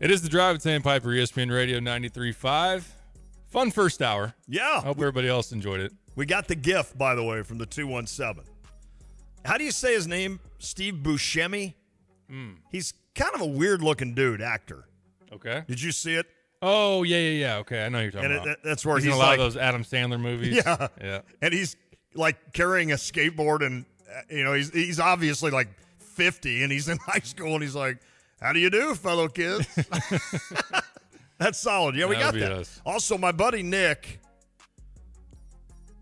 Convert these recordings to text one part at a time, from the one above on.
It is the drive at Sandpiper ESPN Radio 93.5. Fun first hour. Yeah. I hope everybody else enjoyed it. We got the gift, by the way, from the 217. How do you say his name? Steve Buscemi? Hmm. He's kind of a weird looking dude, actor. Okay. Did you see it? Oh, yeah, yeah, yeah. Okay. I know you're talking And about. that- that's where he's, he's, in a lot like, of those Adam Sandler movies. Yeah. Yeah. and he's like carrying a skateboard and uh, you know he's he's obviously like 50 and he's in high school and he's like how do you do fellow kids that's solid yeah we got that us. also my buddy nick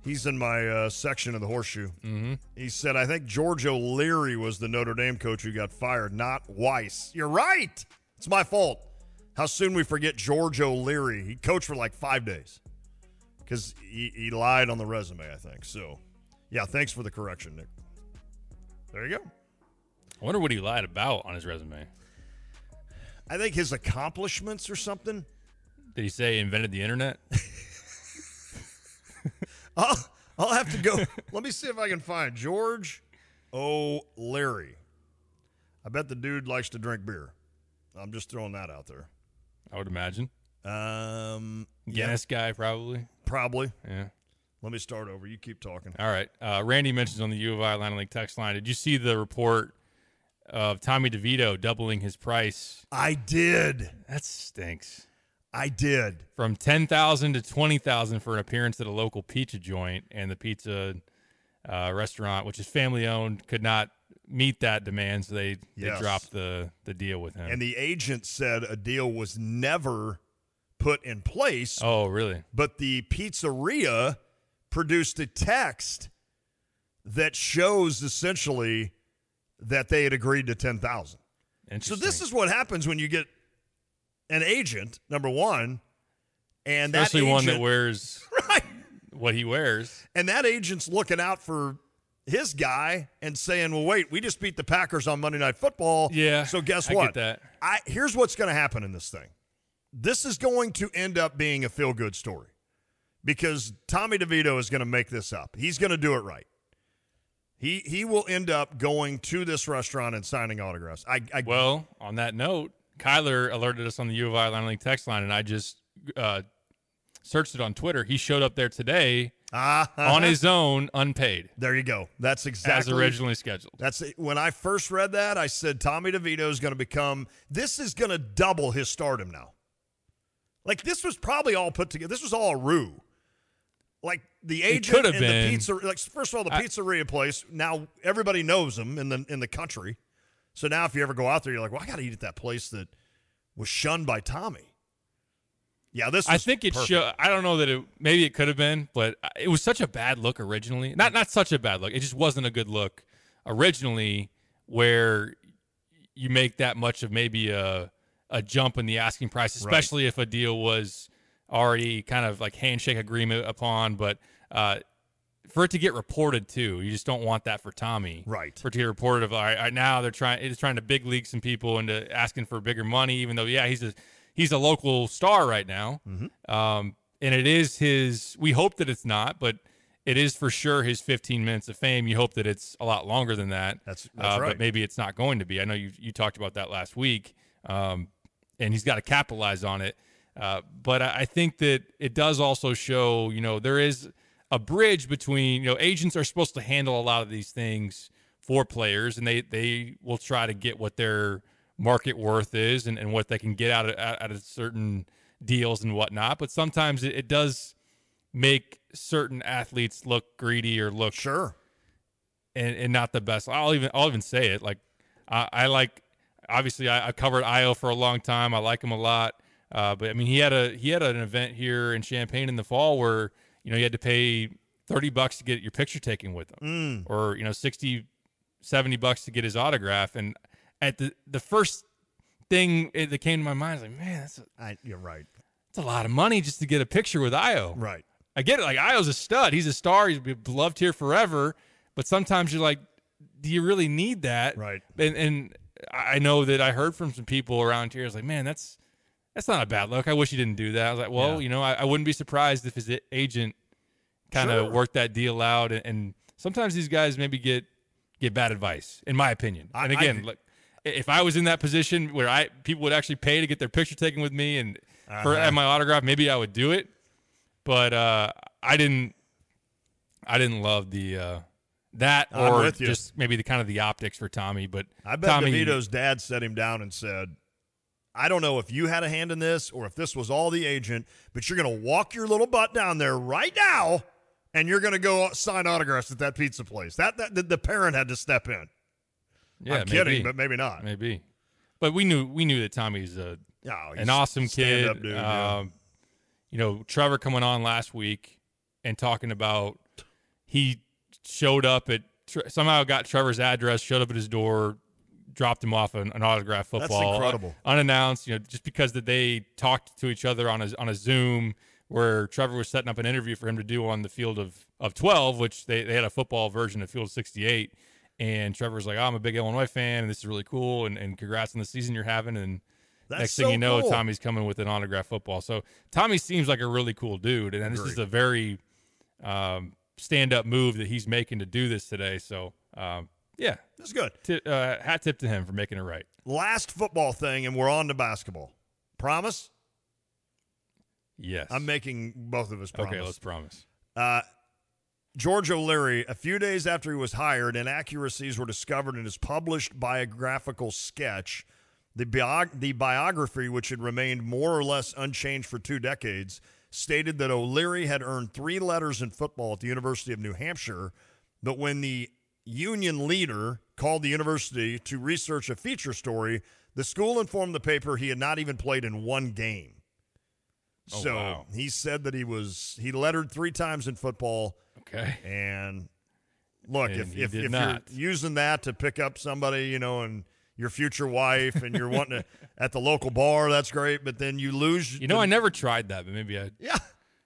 he's in my uh, section of the horseshoe Mm-hmm. he said i think george o'leary was the notre dame coach who got fired not weis you're right it's my fault how soon we forget george o'leary he coached for like five days because he, he lied on the resume, I think. So, yeah, thanks for the correction, Nick. There you go. I wonder what he lied about on his resume. I think his accomplishments or something. Did he say he invented the internet? I'll, I'll have to go. Let me see if I can find George O'Leary. I bet the dude likes to drink beer. I'm just throwing that out there. I would imagine. Um, yeah, Guinness guy, probably. probably. Yeah. Let me start over. You keep talking. All right. Uh, Randy mentions on the U of I Atlanta League text line. Did you see the report of Tommy DeVito doubling his price? I did. That stinks. I did. From ten thousand to twenty thousand for an appearance at a local pizza joint, and the pizza uh, restaurant, which is family owned, could not meet that demand, so they they dropped the the deal with him. And the agent said a deal was never put in place. oh, really? but the pizzeria produced a text that shows essentially that they had agreed to 10,000. So this is what happens when you get an agent, number 1, and that especially one that agent- wears right. what he wears. And that agent's looking out for his guy and saying, "Well, wait, we just beat the Packers on Monday Night Football. Yeah, So guess I get what? that. I here's what's going to happen in this thing. This is going to end up being a feel good story because Tommy DeVito is going to make this up. He's going to do it right. He he will end up going to this restaurant and signing autographs. I, I Well, on that note, Kyler alerted us on the U of I Atlanta League text line, and I just uh, searched it on Twitter. He showed up there today Ah, on his own, unpaid, there you go. That's exactly as originally scheduled. That's when I first read that. I said Tommy DeVito is going to become. This is going to double his stardom now. Like this was probably all put together. This was all a ruse. Like the agent could have and the been. pizza. Like first of all, the pizzeria place. Now everybody knows them in the in the country. So now if you ever go out there, you're like, well, I got to eat at that place that was shunned by Tommy. Yeah, this. I think it perfect. show. I don't know that it. Maybe it could have been, but uh, it was such a bad look originally. Not not such a bad look. It just wasn't a good look originally, where you make that much of maybe a a jump in the asking price, Right. especially if a deal was already kind of like handshake agreement upon. But uh, for it to get reported too, you just don't want that for Tommy. Right. For it to get reported of all right, all right, now they're trying it's trying to big league some people into asking for bigger money, even though yeah he's a he's a local star right now. Mm-hmm. Um, and it is his. We hope that it's not, but it is for sure his 15 minutes of fame. You hope that it's a lot longer than that. That's- that's uh, right. But maybe it's not going to be. I know you you talked about that last week, um, and he's got to capitalize on it. Uh, but I think that it does also show, you know, there is a bridge between, you know, agents are supposed to handle a lot of these things for players, and they they will try to get what their market worth is and, and what they can get out of out of certain deals and whatnot. But sometimes it, it does make certain athletes look greedy or look sure and, and not the best. I'll even I'll even say it. Like I, I like obviously I, I covered Ayo for a long time. I like him a lot. Uh, but I mean he had a he had an event here in Champaign in the fall where you know you had to pay thirty bucks to get your picture taken with him, Mm. or you know 60, 70 bucks to get his autograph. And at the the first thing that came to my mind is like, man, that's a, I, you're right. It's a lot of money just to get a picture with Ayo. Right. I get it. Like Ayo's a stud. He's a star. He's beloved here forever. But sometimes you're like, do you really need that? Right. And and I know that I heard from some people around here. I was like, man, that's that's not a bad look. I wish he didn't do that. I was like, well, Yeah. you know, I, I wouldn't be surprised if his agent kind of Sure. worked that deal out. And, and sometimes these guys maybe get get bad advice, in my opinion. I- And again, agree. like if I was in that position where I people would actually pay to get their picture taken with me and for Uh-huh. and my autograph, maybe I would do it. But uh, I didn't. I didn't love the uh, that or just maybe the kind of the optics for Tommy. But I bet Tommy, DeVito's dad set him down and said, I don't know if you had a hand in this or if this was all the agent, but you're going to walk your little butt down there right now and you're going to go sign autographs at that pizza place. That, that the, the parent had to step in. yeah, I'm kidding, maybe, but maybe not. maybe. But we knew we knew that Tommy's a Oh, an awesome kid. dude, yeah. um, You know, Trevor coming on last week and talking about he showed up at somehow got Trevor's address, showed up at his door, dropped him off an, an autograph That's football, incredible. unannounced. You know, just because that they talked to each other on a on a Zoom where Trevor was setting up an interview for him to do on the field of of twelve, which they they had a football version of Field sixty eight. And Trevor was like, oh, I'm a big Illinois fan, and this is really cool, and, and congrats on the season you're having. And That's next so thing you know, cool. Tommy's coming with an autograph football. So Tommy seems like a really cool dude, and this is a very um, stand-up move that he's making to do this today. So um, yeah, That's good. Ti- uh, hat tip to him for making it right. Last football thing, and we're on to basketball. Promise? Yes, I'm making both of us promise. okay. Let's promise. Uh, George O'Leary, a few days after he was hired, inaccuracies were discovered in his published biographical sketch. The, biog- the biography, which had remained more or less unchanged for two decades, stated that O'Leary had earned three letters in football at the University of New Hampshire, but when the union leader called the university to research a feature story, the school informed the paper he had not even played in one game. Oh, so wow. he said that he was he lettered three times in football. Okay. And look, And if if, if you're using that to pick up somebody, you know, and your future wife, and you're wanting to at the local bar, that's great. But then you lose. You know, the- I never tried that, but maybe I. yeah,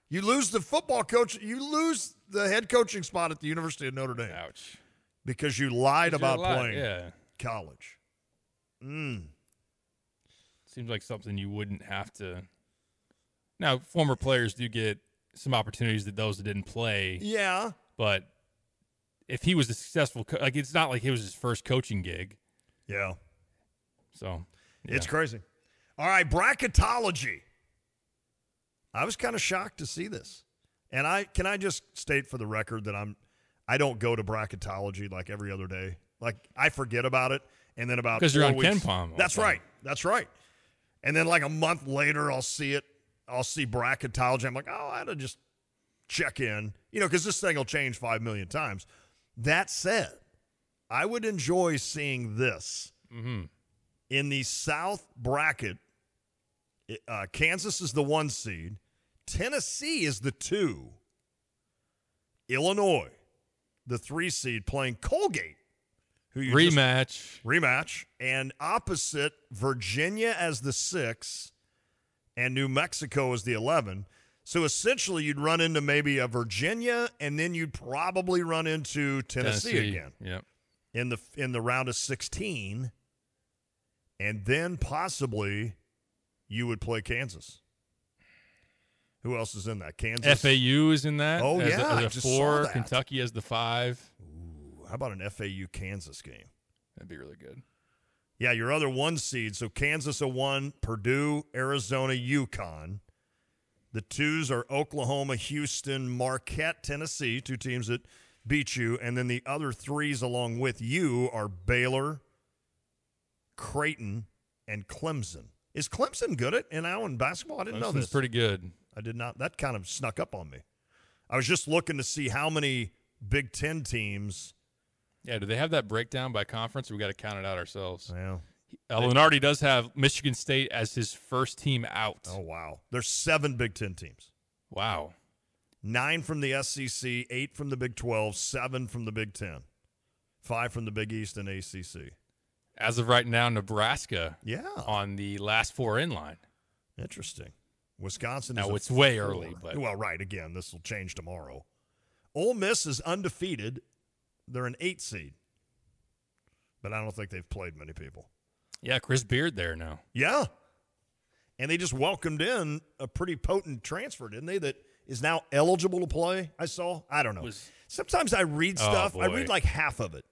you lose the football coach. You lose the head coaching spot at the University of Notre Dame Ouch. Because you lied about playing Yeah. college. Mm. Seems like something you wouldn't have to. Now, former players do get some opportunities that those that didn't play, Yeah, but if he was a successful, co- like it's not like it was his first coaching gig. yeah, So yeah. it's crazy. All right, bracketology. I was kind of shocked to see this, and I can I just state for the record that I'm I don't go to bracketology like every other day. Like I forget about it, and then about 'Cause you're on weeks- KenPom all the That's time. right. That's right. And then like a month later, I'll see it. I'll see bracketology. I'm like, oh, I had to just check in, you know, because this thing will change five million times. That said, I would enjoy seeing this Mm-hmm. in the South bracket. Uh, Kansas is the one seed. Tennessee is the two. Illinois, the three seed, playing Colgate, who you just- rematch. rematch, and opposite Virginia as the six, and New Mexico as the eleven. So essentially, you'd run into maybe a Virginia, and then you'd probably run into Tennessee, again Yep. in the in the round of 16 and then possibly you would play Kansas. Who else is in that? Kansas. FAU is in that. Oh, as yeah, a, I as a just saw four. that. Kentucky as the five. How about an FAU Kansas game? That'd be really good. Yeah, your other one seed. So Kansas a one, Purdue, Arizona, UConn. The twos are Oklahoma, Houston, Marquette, Tennessee, two teams that beat you. And then the other threes along with you are Baylor, Creighton, and Clemson. Is Clemson good at NIL in basketball? I didn't know Clemson's this. pretty good. I did not. That kind of snuck up on me. I was just looking to see how many Big Ten teams. Yeah. Do they have that breakdown by conference? Or we got to count it out ourselves. Yeah. Uh, Lunardi does have Michigan State as his first team out. oh wow, there's seven Big Ten teams. Wow. Nine from the SEC, eight from the Big 12, seven from the Big Ten, five from the Big East and ACC. As of right now, Nebraska Yeah. on the last four in line. Interesting. Wisconsin Now, is it's way four. early, but- Well, right. Again, this will change tomorrow. Ole Miss is undefeated. They're an eight seed, but I don't think they've played many people. Yeah, Chris Beard there now. Yeah. And they just welcomed in a pretty potent transfer, didn't they? That is now eligible to play. I saw. I don't know. Was- Sometimes I read Oh, stuff. I read like half of it.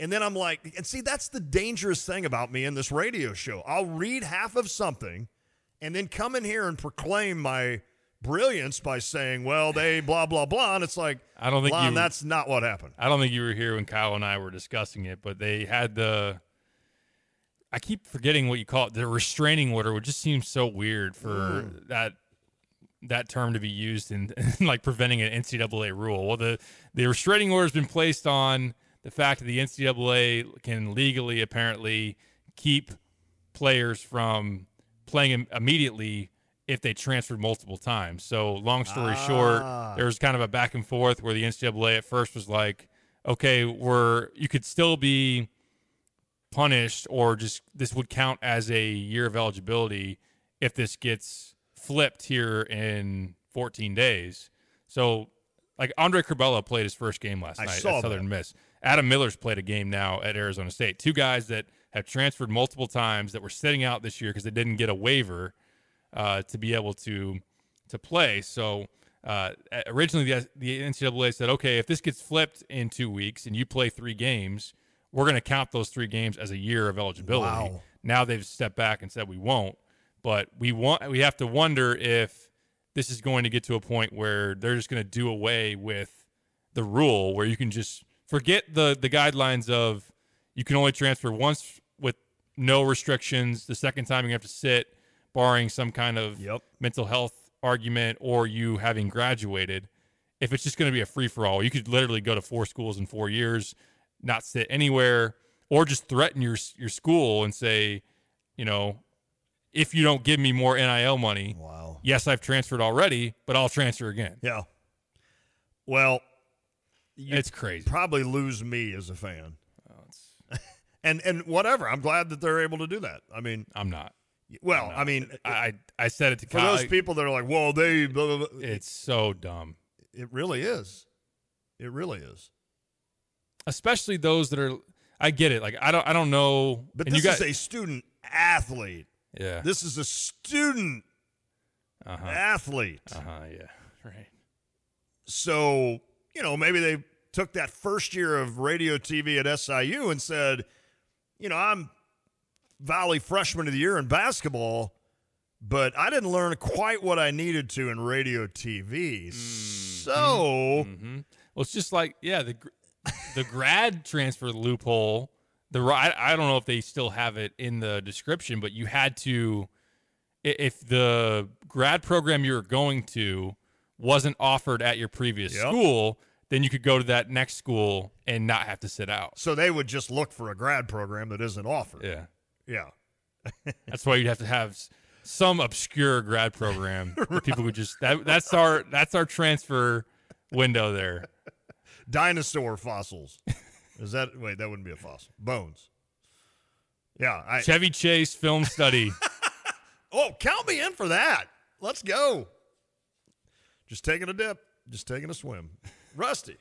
And then I'm like, and see, that's the dangerous thing about me in this radio show. I'll read half of something and then come in here and proclaim my brilliance by saying, well, they blah, blah, blah. And it's like, I don't think Lon, you, that's not what happened. I don't think you were here when Kyle and I were discussing it, but they had the. I keep forgetting what you call it. The restraining order, which just seems so weird for Mm. that that term to be used in, in like preventing an NCAA rule. Well, the the restraining order has been placed on the fact that the NCAA can legally apparently keep players from playing im- immediately if they transferred multiple times. So, long story Ah. short, there was kind of a back and forth where the NCAA at first was like, okay, we're you could still be punished or just this would count as a year of eligibility if this gets flipped here in 14 days. So, like Andre Curbelo played his first game last I night at Southern Miss. Adam Miller's played a game now at Arizona State. Two guys that have transferred multiple times that were sitting out this year because they didn't get a waiver uh, to be able to to play. So uh, originally the, the NCAA said, okay, if this gets flipped in two weeks and you play three games, we're going to count those three games as a year of eligibility. Wow. Now they've stepped back and said we won't, but we want we have to wonder if this is going to get to a point where they're just going to do away with the rule where you can just forget the the guidelines of you can only transfer once no restrictions. The second time you have to sit, barring some kind of Yep. mental health argument or you having graduated. If it's just going to be a free for all, you could literally go to four schools in four years, not sit anywhere, or just threaten your your school and say, you know, if you don't give me more NIL money, Wow. yes, I've transferred already, but I'll transfer again. Yeah. Well, It's crazy. probably lose me as a fan. And and whatever. I'm glad that they're able to do that. I mean, I'm not. well, I'm I mean, I I I said it to for Kyle. those people that are like, "Well, they," blah, blah, blah," it's so dumb. it really is. It really is. Especially those that are. I get it. Like I don't. I don't know. But this you got, is a student athlete. yeah. This is a student Uh huh. athlete. Uh huh. Yeah. Right. So, you know, maybe they took that first year of radio TV at SIU and said, you know, I'm Valley Freshman of the Year in basketball, but I didn't learn quite what I needed to in radio TV. So, hmm Well, it's just like yeah, the the grad transfer loophole. The I, I don't know if they still have it in the description, but you had to if the grad program you were going to wasn't offered at your previous Yep. school, then you could go to that next school and not have to sit out. so they would just look for a grad program that isn't offered. Yeah, Yeah. that's why you'd have to have some obscure grad program that people would just that that's our that's our transfer window there. Dinosaur fossils. Is that wait, that wouldn't be a fossil. Bones. Yeah, I Chevy Chase film study. Oh, count me in for that. Let's go. Just taking a dip, just taking a swim. Rusty.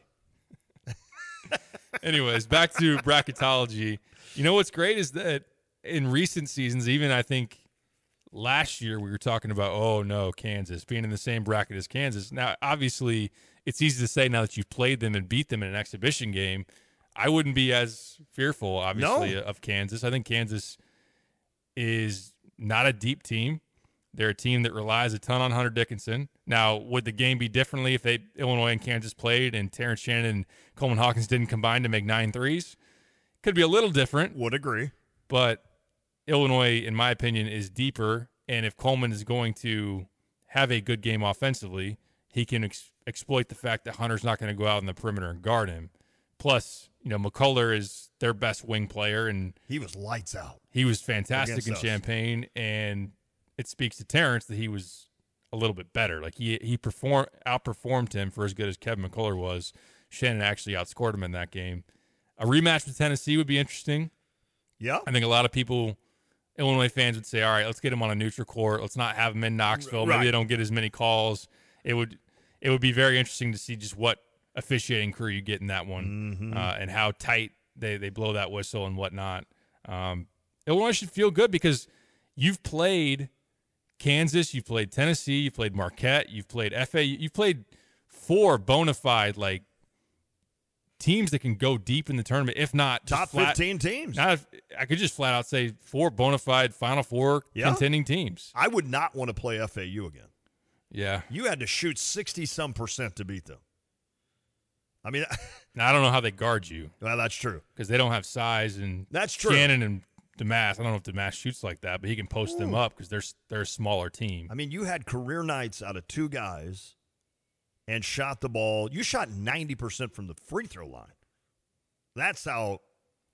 Anyways, back to bracketology. You know what's great is that in recent seasons, even I think last year we were talking about, oh no, Kansas being in the same bracket as Kansas. Now, obviously, it's easy to say now that you've played them and beat them in an exhibition game. I wouldn't be as fearful, obviously, No. of Kansas. I think Kansas is not a deep team. They're a team that relies a ton on Hunter Dickinson. Now, would the game be differently if they Illinois and Kansas played and Terrence Shannon and Coleman Hawkins didn't combine to make nine threes? Could be a little different, Would agree. but Illinois, in my opinion, is deeper. And if Coleman is going to have a good game offensively, he can ex- exploit the fact that Hunter's not going to go out in the perimeter and guard him. Plus, you know, McCullar is their best wing player, and He was lights out. he was fantastic in us. Champaign, and it speaks to Terrence that he was a little bit better. Like he he perform outperformed him for as good as Kevin McCullar was. Shannon actually outscored him in that game. A rematch with Tennessee would be interesting. Yeah. I think a lot of people, Illinois fans, would say, "All right, let's get him on a neutral court. Let's not have him in Knoxville. Maybe Right. they don't get as many calls." It would it would be very interesting to see just what officiating crew you get in that one Mm-hmm. uh, and how tight they they blow that whistle and whatnot. Um, Illinois should feel good because you've played Kansas, you've played Tennessee, you've played Marquette, you've played FA, you've played four bona fide like teams that can go deep in the tournament. If not Top flat- 15 teams. If, I could just flat out say four bona fide Final Four Yeah. contending teams. I would not want to play FAU again. Yeah. You had to shoot 60 some percent to beat them. I mean, I don't know how they guard you well, that's true. because they don't have size and That's true. Shannon and Domask. I don't know if Domask shoots like that, but he can post them up because they're they're a smaller team. I mean, you had career nights out of two guys and shot the ball. You shot 90% from the free throw line. That's how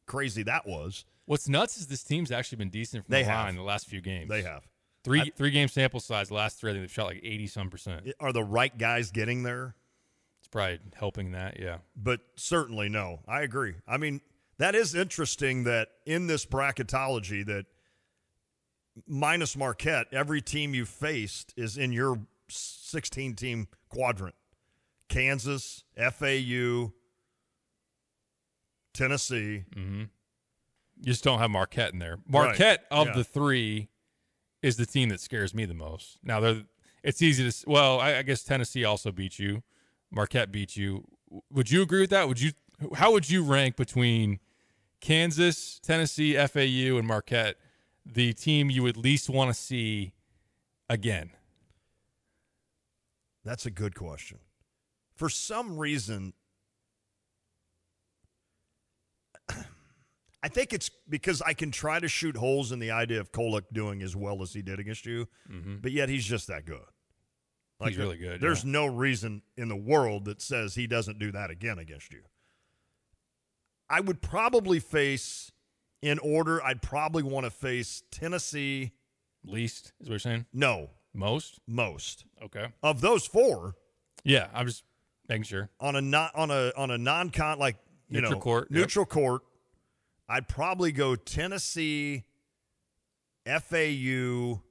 crazy that was. What's nuts is this team's actually been decent from They the have. line the last few games. They have. three I- three game sample size. The last three, I think they've shot like eighty some percent. Are the right guys getting there? It's probably helping that. Yeah. But certainly no. I agree. I mean, that is interesting that in this bracketology that minus Marquette, every team you faced is in your 16 team quadrant. Kansas, FAU, Tennessee. Mm-hmm. You just don't have Marquette in there. Right. Marquette of Yeah. the three is the team that scares me the most. Now they're it's easy to well, I, I guess Tennessee also beat you. Marquette beat you. Would you agree with that? Would you how would you rank between Kansas, Tennessee, FAU, and Marquette the team you would least want to see again? That's a good question. For some reason, I think it's because I can try to shoot holes in the idea of Kolek doing as well as he did against you, Mm-hmm. but yet he's just that good. He's really good, There's yeah. no reason in the world that says he doesn't do that again against you. I would probably face, in order, I'd probably want to face Tennessee. Least is what you're saying? No, Most? most Okay. of those four. Yeah, I'm just making sure. on a not on a on a non-con like you Neutral know court, yep. neutral court i'd probably go tennessee fau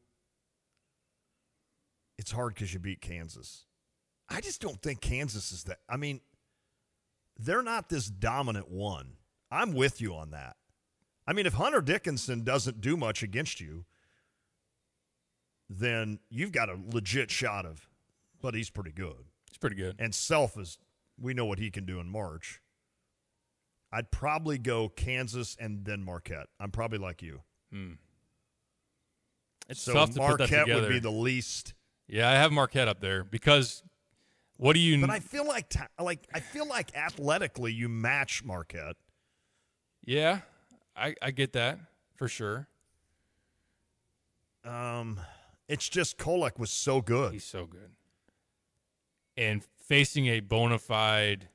it's hard because you beat kansas i just don't think kansas is that i mean they're not this dominant one i'm with you on that i mean if hunter dickinson doesn't do much against you then you've got a legit shot of but he's pretty good He's pretty good. and Self is we know what he can do in March. I'd probably go Kansas and then Marquette. I'm probably like you. Hmm. It's So tough to put that Marquette would be the least. Yeah, I have Marquette up there because what do you? But I feel like ta- like I feel like athletically you match Marquette. yeah, I I get that for sure. Um, it's just Kolek was so good. He's so good, and facing a bona fide,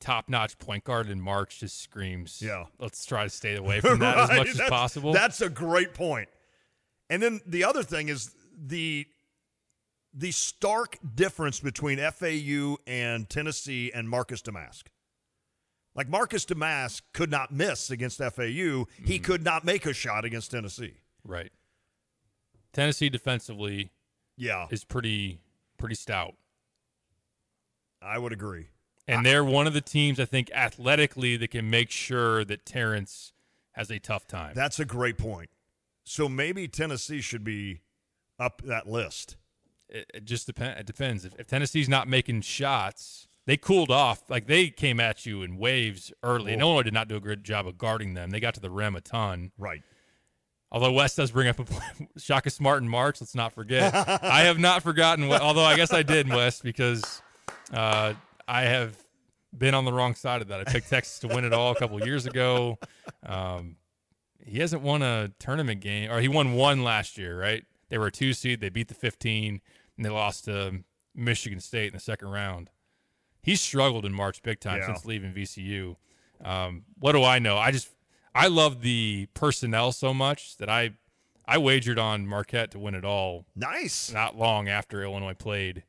top-notch point guard in March just screams. Yeah. let's try to stay away from that as Right? much as possible. That's a great point. And then the other thing is the the stark difference between FAU and Tennessee and Marcus Domask. Like Marcus Domask could not miss against FAU. Mm-hmm. He could not make a shot against Tennessee. right. Tennessee defensively Yeah, is pretty pretty stout. I would agree. And they're one of the teams I think athletically that can make sure that Terrence has a tough time. That's a great point. So maybe Tennessee should be up that list. It, it just depends. It depends. If, if Tennessee's not making shots, they cooled off. Like they came at you in waves early. And. Illinois did not do a good job of guarding them. They got to the rim a ton. Right. Although West does bring up a point. Shaka Smart in March. Let's not forget. I have not forgotten. What, although I guess I did West because uh, I have been on the wrong side of that. I picked Texas to win it all a couple years ago. Um, he hasn't won a tournament game, or he won one last year, right? They were a two seed. They beat the 15, and they lost to Michigan State in the second round. He struggled in March big time Yeah. since leaving VCU. Um, what do I know? I just I love the personnel so much that I I wagered on Marquette to win it all Nice. not long after Illinois played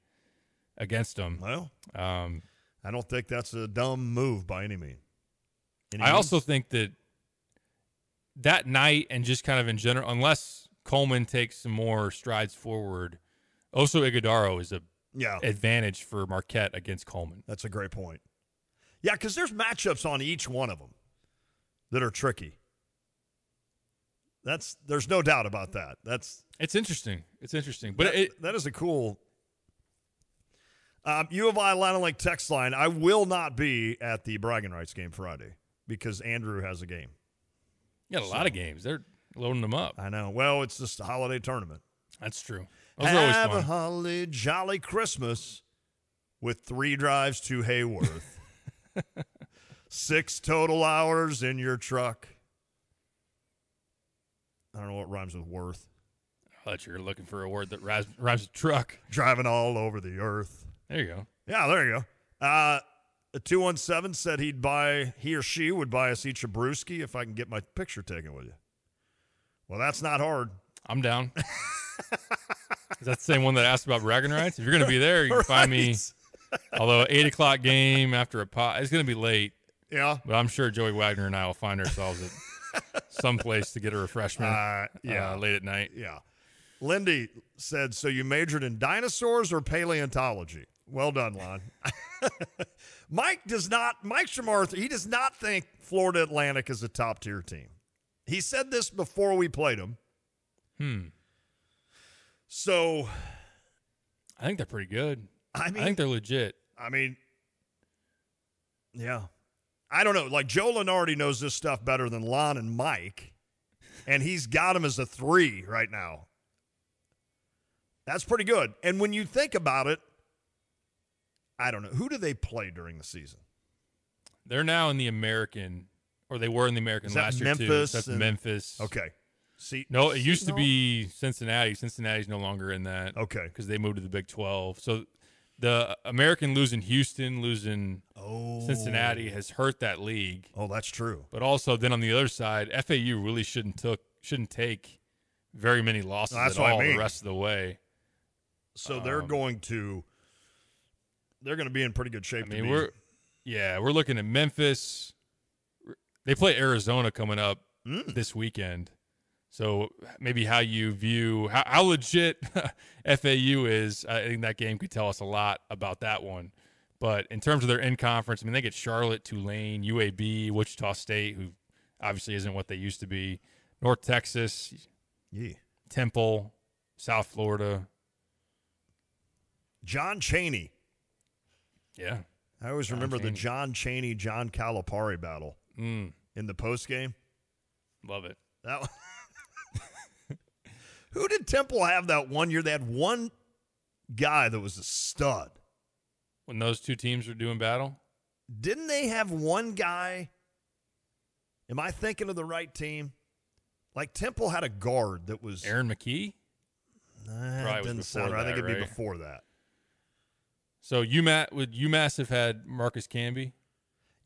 against them. Well, Um, I don't think that's a dumb move by any means. Any I means? also think that that night and just kind of in general, unless Coleman takes some more strides forward, Oso Ighodaro is a yeah, advantage for Marquette against Coleman. that's a great point. Yeah, because there's matchups on each one of them that are tricky. That's there's no doubt about that. That's It's interesting. It's interesting, but that, it, that is a cool. Um, U of I Line Lake text line. I will not be at the bragging rights game Friday because Andrew has a game. You got a lot of games. They're loading them up. I know. Well, it's just a holiday tournament. That's true. Have a holly jolly Christmas with three drives to Heyworth. Six total hours in your truck. I don't know what rhymes with worth. I thought you were looking for a word that rhymes, rhymes with truck. Driving all over the earth. There you go. Yeah, there you go. Uh, a 217 said he'd buy, he or she would buy us each a brewski if I can get my picture taken with you. Well, that's not hard. I'm down. Is that the same one that asked about bragging rights? If you're going to be there, you can find me. Although eight o'clock game after a pot, it's going to be late. Yeah. But I'm sure Joey Wagner and I will find ourselves at some place to get a refreshment. Uh, yeah. uh, late at night. Yeah. Lindy said, So you majored in dinosaurs or paleontology? Well done, Lon. Mike does not, Mike Shamarth, he does not think Florida Atlantic is a top tier team. He said this before we played him. Hmm. So, I think they're pretty good. I I, think they're legit. I mean, yeah. I don't know. Like Joe Lunardi knows this stuff better than Lon and Mike, and he's got him as a three right now. That's pretty good. And when you think about it, I don't know. Who do they play during the season? They're now in the American, or they were in the American last year too. Memphis That's and- Memphis. Okay. See, No, it used to no? be Cincinnati. Cincinnati's no longer in that Okay. because they moved to the Big 12. So the American losing Houston, losing Oh. Cincinnati has hurt that league. Oh, that's true. But also, then on the other side, FAU really shouldn't took shouldn't take very many losses That's at what I all mean. the rest of the way. So they're Um, going to they're going to be in pretty good shape. to mean, we're yeah, we're looking at Memphis. They play Arizona coming up Mm. this weekend. So maybe how you view how, how legit FAU is, I think that game could tell us a lot about that one. But in terms of their in conference, I mean, they get Charlotte, Tulane, UAB, Wichita State, who obviously isn't what they used to be, North Texas, yeah. Temple, South Florida. John Cheney. Yeah. I always John remember the John Cheney John Calipari battle Mm, in the post game. love it. That one. Who did Temple have that one year? They had one guy that was a stud. When those two teams were doing battle, Didn't they have one guy? Am I thinking of the right team? Like Temple had a guard that was Aaron McKie. Nah, Probably before sound right. I think it'd be before that. So UMass would UMass have had Marcus Camby?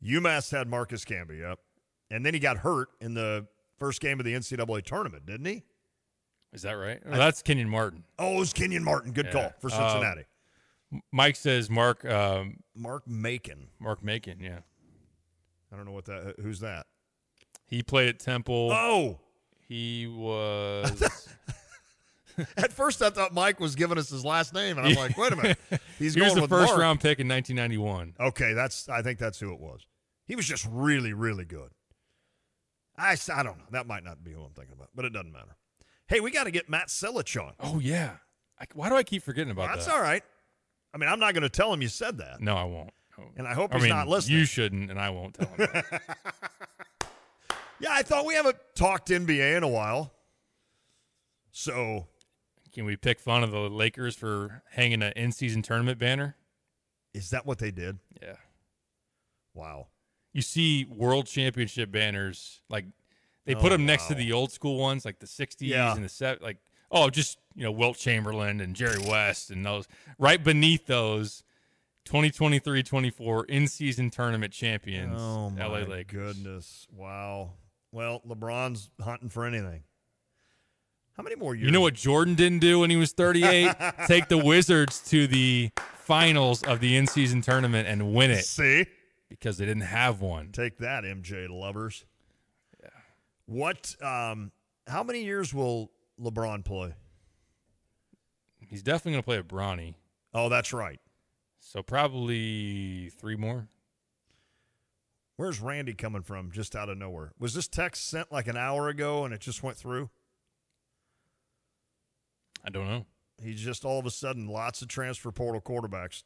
UMass had Marcus Camby, yep. And then he got hurt in the first game of the NCAA tournament, didn't he? Is that right? Oh, that's Kenyon Martin. Oh, it's Kenyon Martin. Good Yeah. call for Um, Cincinnati. Mike says Mark um, Mark Macon. Mark Macon. Yeah, I don't know what that. Who's that? he played at Temple. Oh, He was. at first I thought Mike was giving us his last name, and I'm like, wait a minute, he's he going the with first Mark. round pick in 1991. Okay, that's. I think that's who it was. He was just really, really good. I, I don't know. That might not be who I'm thinking about, but it doesn't matter. Hey, we got to get Matt Silich on. Oh yeah. I, why do I keep forgetting about That's that? That's all right. I mean, I'm not going to tell him you said that, No, I won't. Oh. And I hope I he's mean, not listening. you shouldn't, and I won't tell him. that. Yeah, I thought we haven't talked NBA in a while. So, Can we pick fun of the Lakers for hanging an in-season tournament banner? is that what they did? Yeah. Wow. you see world championship banners like they Oh, put them next to the old school ones like the 60s Yeah. and the set like oh just you know Wilt Chamberlain and Jerry West and those right beneath those 2023-24 in-season tournament champions Oh my LA Lakers goodness! Wow. Well, LeBron's hunting for anything. How many more years? you know what Jordan didn't do when he was 38 take the Wizards to the finals of the in-season tournament and win it See, because they didn't have one take that, MJ lovers. What? Um. How many years will LeBron play? he's definitely going to play with Bronny Oh, that's right. so probably 3 more Where's Randy coming from? Just out of nowhere. Was this text sent like an hour ago and it just went through? I don't know He's just all of a sudden lots of transfer portal quarterbacks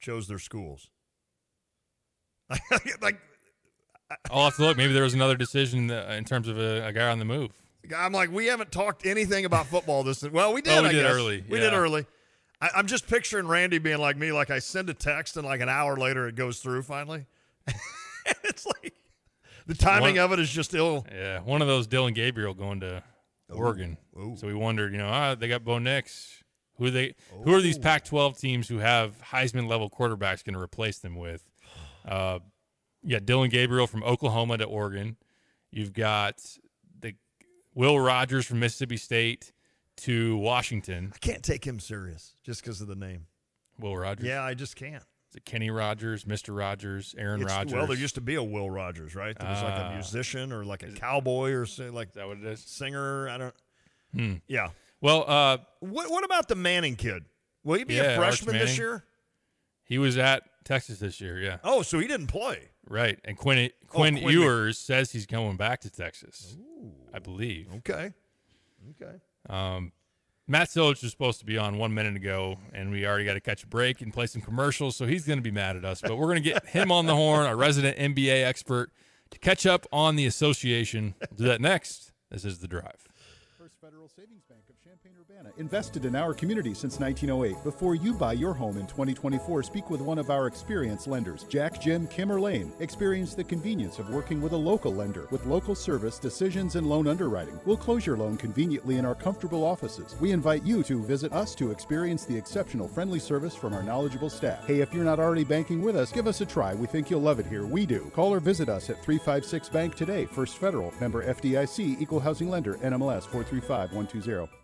chose their schools. like, I'll have to look. Maybe there was another decision uh, in terms of a, a guy on the move. I'm like, we haven't talked anything about football this. Well, we did. Oh, we I did guess. early. We Yeah. did early. I, I'm just picturing Randy being like me. Like I send a text and like an hour later it goes through finally. it's like the timing One- of it is just ill. Yeah, one of those Dillon Gabriel going to Oregon. Ooh. So we wondered, you know, ah, they got Bo Nix. Who are they? Who are these Pac-12 teams who have Heisman level quarterbacks going to replace them with? Uh, you got Dillon Gabriel from Oklahoma to Oregon. You've got the Will Rogers from Mississippi State to Washington. I can't take him serious just because of the name. Will Rogers. Yeah, I just can't. Is it Kenny Rogers, Mr. Rogers, Aaron It's- Rodgers? Well, there used to be a Will Rogers, right? There was like Ah. a musician or like a cowboy or so, like Is that what it is? singer. I don't. Hmm. Yeah. Well, uh, What What about the Manning kid? Will he be Yeah, a freshman this year? he was at Texas this year. Yeah. Oh, so he didn't play. Right. And Quinn Quinn, Oh, Quinn Mc- Ewers says he's going back to Texas. I believe. Okay. Okay. Um, Matt Silich was supposed to be on one minute ago, and we already got to catch a break and play some commercials, so he's going to be mad at us. But we're going to get him on the horn, our resident NBA expert, to catch up on the association. We'll do that next. This is The Drive. First Federal Savings Bank Champaign-Urbana invested in our community since 1908. Before you buy your home in 2024, speak with one of our experienced lenders, Jack, Jim, Kim, or Lane. Experience the convenience of working with a local lender with local service, decisions, and loan underwriting. We'll close your loan conveniently in our comfortable offices. We invite you to visit us to experience the exceptional friendly service from our knowledgeable staff. Hey, if you're not already banking with us, give us a try. We think you'll love it here. We do. Call or visit us at 356 Bank today. First Federal, member FDIC, equal housing lender, NMLS 435120.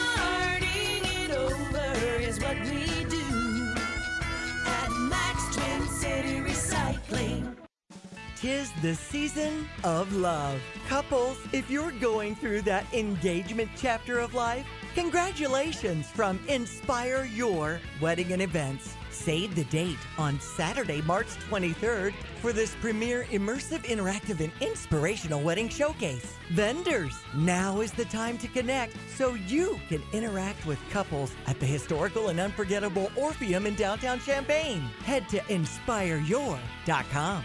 Tis the season of love. Couples, if you're going through that engagement chapter of life, congratulations from Inspire Your Wedding and Events. Save the date on Saturday, March 23rd for this premier immersive, interactive, and inspirational wedding showcase. Vendors, now is the time to connect so you can interact with couples at the historical and unforgettable Orpheum in downtown Champaign. Head to inspireyour.com.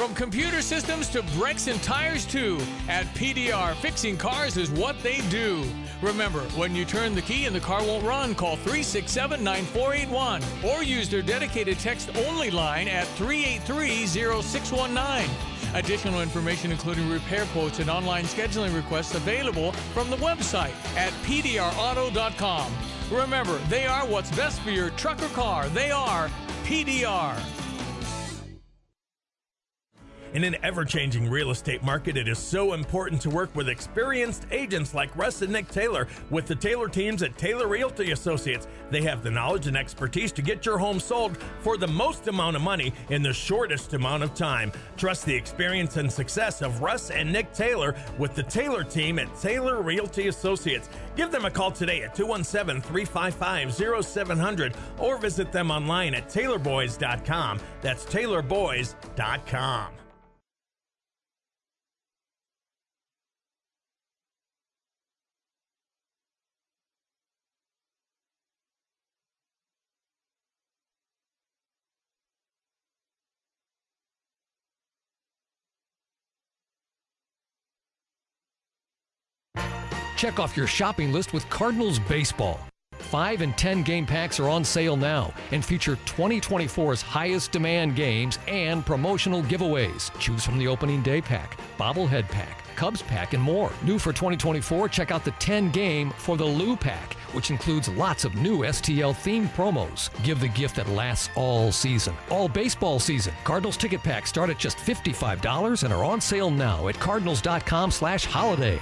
From computer systems to brakes and tires too, at PDR, fixing cars is what they do. Remember, when you turn the key and the car won't run, call 367-9481 or use their dedicated text-only line at 383-0619. Additional information including repair quotes and online scheduling requests available from the website at pdrauto.com. Remember, they are what's best for your truck or car. They are PDR. In an ever changing real estate market, it is so important to work with experienced agents like Russ and Nick Taylor with the Taylor teams at Taylor Realty Associates. They have the knowledge and expertise to get your home sold for the most amount of money in the shortest amount of time. Trust the experience and success of Russ and Nick Taylor with the Taylor team at Taylor Realty Associates. Give them a call today at 217 355 0700 or visit them online at taylorboys.com. That's taylorboys.com. Check off your shopping list with Cardinals Baseball. 5 and 10 game packs are on sale now and feature 2024's highest demand games and promotional giveaways. Choose from the opening day pack, bobblehead pack, Cubs pack, and more. New for 2024, check out the 10 game for the Lou pack, which includes lots of new STL themed promos. Give the gift that lasts all season, all baseball season. Cardinals ticket packs start at just $55 and are on sale now at cardinals.com/holiday.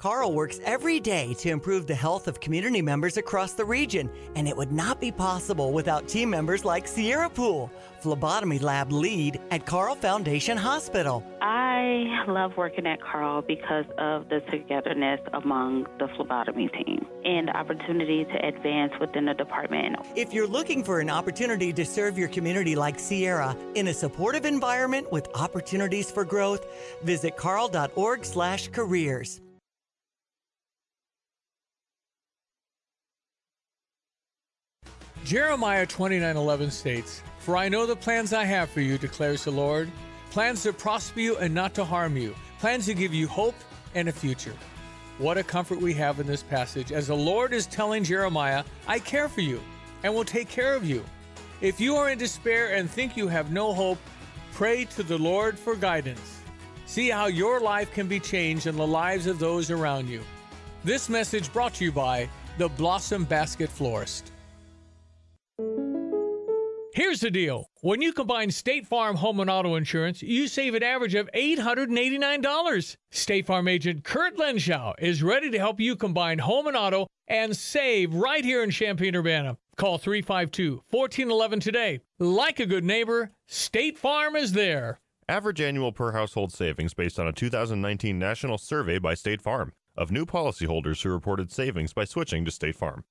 Carle works every day to improve the health of community members across the region, and it would not be possible without team members like Sierra Pool, phlebotomy lab lead at Carle Foundation Hospital. I love working at Carle because of the togetherness among the phlebotomy team and the opportunity to advance within the department. If you're looking for an opportunity to serve your community like Sierra in a supportive environment with opportunities for growth, visit carle.org/careers. Jeremiah 29:11 states, "For I know the plans I have for you," declares the Lord, plans to prosper you and not to harm you, plans to give you hope and a future. What a comfort we have in this passage as the Lord is telling Jeremiah, "I care for you and will take care of you." If you are in despair and think you have no hope, pray to the Lord for guidance. See how your life can be changed and the lives of those around you. This message brought to you by the Blossom Basket Florist. Here's the deal. When you combine State Farm home and auto insurance, you save an average of $889. State Farm agent Kurt Lenschow is ready to help you combine home and auto and save right here in Champaign Urbana. Call 352 1411 today. Like a good neighbor, State Farm is there. Average annual per household savings based on a 2019 national survey by State Farm of new policyholders who reported savings by switching to State Farm.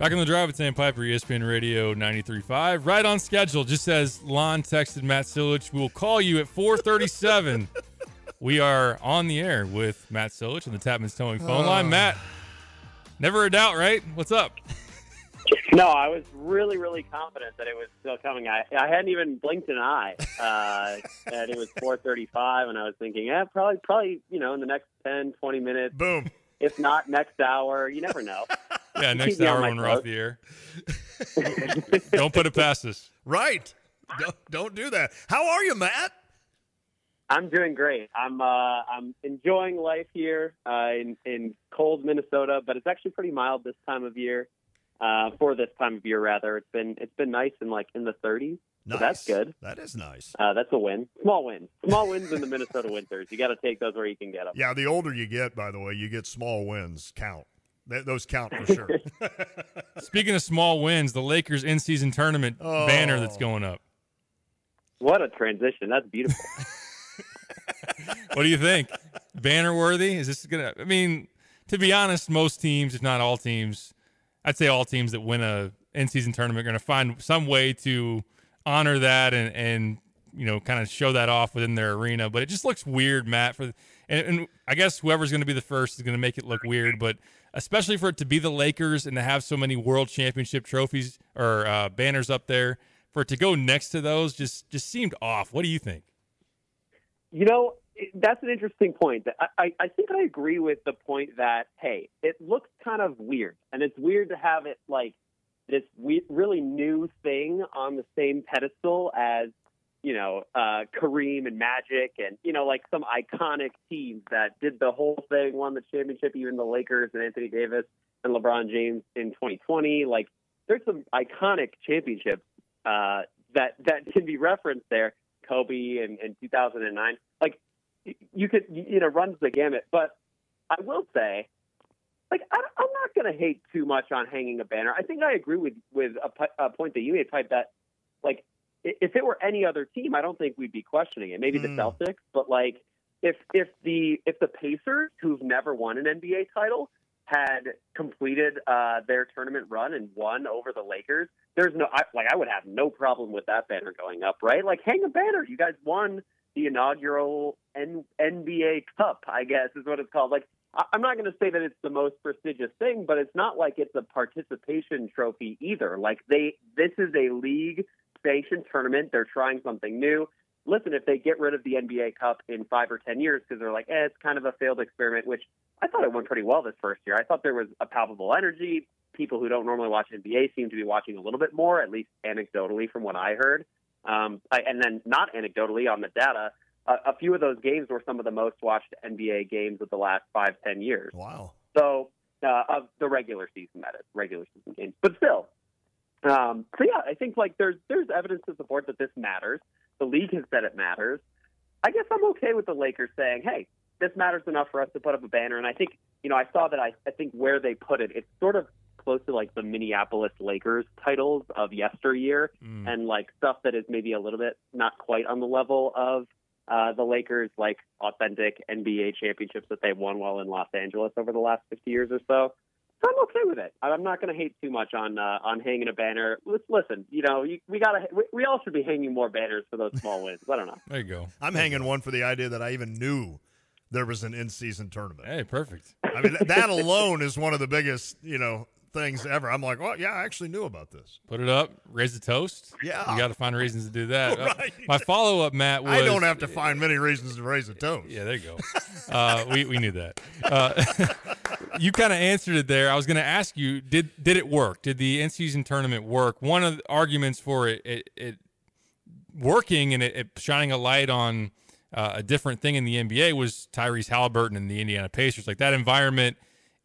Back on the drive with Sam Piper, ESPN Radio 93.5. Right on schedule. Just as Lon texted Matt Silich, we'll call you at 437. we are on the air with Matt Silich on the Tapman's Towing phone line. Oh. Matt, never a doubt, right? What's up? No, I was really, really confident that it was still coming. I, I hadn't even blinked an eye, uh, and it was 4:35, and I was thinking, yeah, probably, probably, you know, in the next 10, 20 minutes. Boom. If not next hour, you never know. Yeah, next Keep on hour my when we're off the air. Don't put it past us. Right. Don't, don't do that. How are you, Matt? I'm doing great. I'm uh, I'm enjoying life here uh, in in cold Minnesota, but it's actually pretty mild this time of year. Uh, for this time of year, rather, it's been it's been nice and like in the 30s. So that's good. That is nice. Uh, that's a win. Small wins. Small wins in the Minnesota winters. You got to take those where you can get them. Yeah, the older you get, by the way, you get small wins count. Th- those count for sure. Speaking of small wins, the Lakers in season tournament Oh. banner that's oh. going up. What a transition. That's beautiful. What do you think? Banner worthy? Is this gonna? I mean, to be honest, most teams, if not all teams, I'd say all teams that win a in-season tournament are going to find some way to honor that and and you know kind of show that off within their arena. But it just looks weird, Matt. For and, and I guess whoever's going to be the first is going to make it look weird, but. Especially for it to be the Lakers and to have so many World Championship trophies or uh, banners up there, for it to go next to those just just seemed off. What do you think? You know, that's an interesting point. I, I, think I agree with the point that, hey, it looks kind of weird. And it's weird to have it like this we- really new thing on the same pedestal as, you know, uh, Kareem and Magic and, you know, like some iconic teams that did the whole thing, won the championship, even the Lakers and Anthony Davis and LeBron James in 2020. Like, there's some iconic championships uh, that, that can be referenced there. Kobe and 2009. Like you could you know runs the gamut. But I will say, like I, I'm not going to hate too much on hanging a banner. I think I agree with with a, a point that you made, Pipe. That like if it were any other team, I don't think we'd be questioning it. Maybe Hmm. the Celtics, but like if if the if the Pacers, who've never won an NBA title, had completed uh, their tournament run and won over the Lakers, there's no I, like I would have no problem with that banner going up, right? Like hang a banner. You guys won the inaugural N- NBA Cup, I guess is what it's called. Like, I- I'm not going to say that it's the most prestigious thing, but it's not like it's a participation trophy either. Like, they, this is a league sanctioned tournament. They're trying something new. Listen, if they get rid of the NBA Cup in five or ten years because they're like, eh, it's kind of a failed experiment, which I thought it went pretty well this first year. I thought there was a palpable energy. People who don't normally watch NBA seem to be watching a little bit more, at least anecdotally from what I heard. Um, I, and then not anecdotally on the data, a, a few of those games were some of the most watched NBA games of the last five, ten years. Wow. So uh, of the regular season, that is regular season games, but still. Um, so yeah, I think like there's there's evidence to support that this matters. The league has said it matters. I guess I'm okay with the Lakers saying, "Hey, this matters enough for us to put up a banner." And I think you know I saw that I I think where they put it, it's sort of close to like the Minneapolis Lakers titles of yesteryear, and like stuff that is maybe a little bit not quite on the level of uh, the Lakers, like authentic NBA championships that they've won while in Los Angeles over the last 50 years or so. So I'm okay with it. I'm not going to hate too much on uh, on hanging a banner. Let's listen. You know, you, we gotta we, we all should be hanging more banners for those small wins. I don't know. There you go. I'm hanging one for the idea that I even knew there was an in-season tournament. Hey, perfect. I mean, that alone is one of the biggest, you know, things ever. I'm like, well, yeah, I actually knew about this. Put it up, raise the toast. Yeah. You got to find reasons to do that. Uh, my follow up, Matt, was I don't have to find many reasons to raise a toast. Yeah, there you go. Uh, we, we knew that. Uh, you kind of answered it there. I was going to ask you did did it work? Did the in season tournament work? One of the arguments for it, it, it working and it, it shining a light on uh, a different thing in the NBA was Tyrese Halliburton and the Indiana Pacers. Like that environment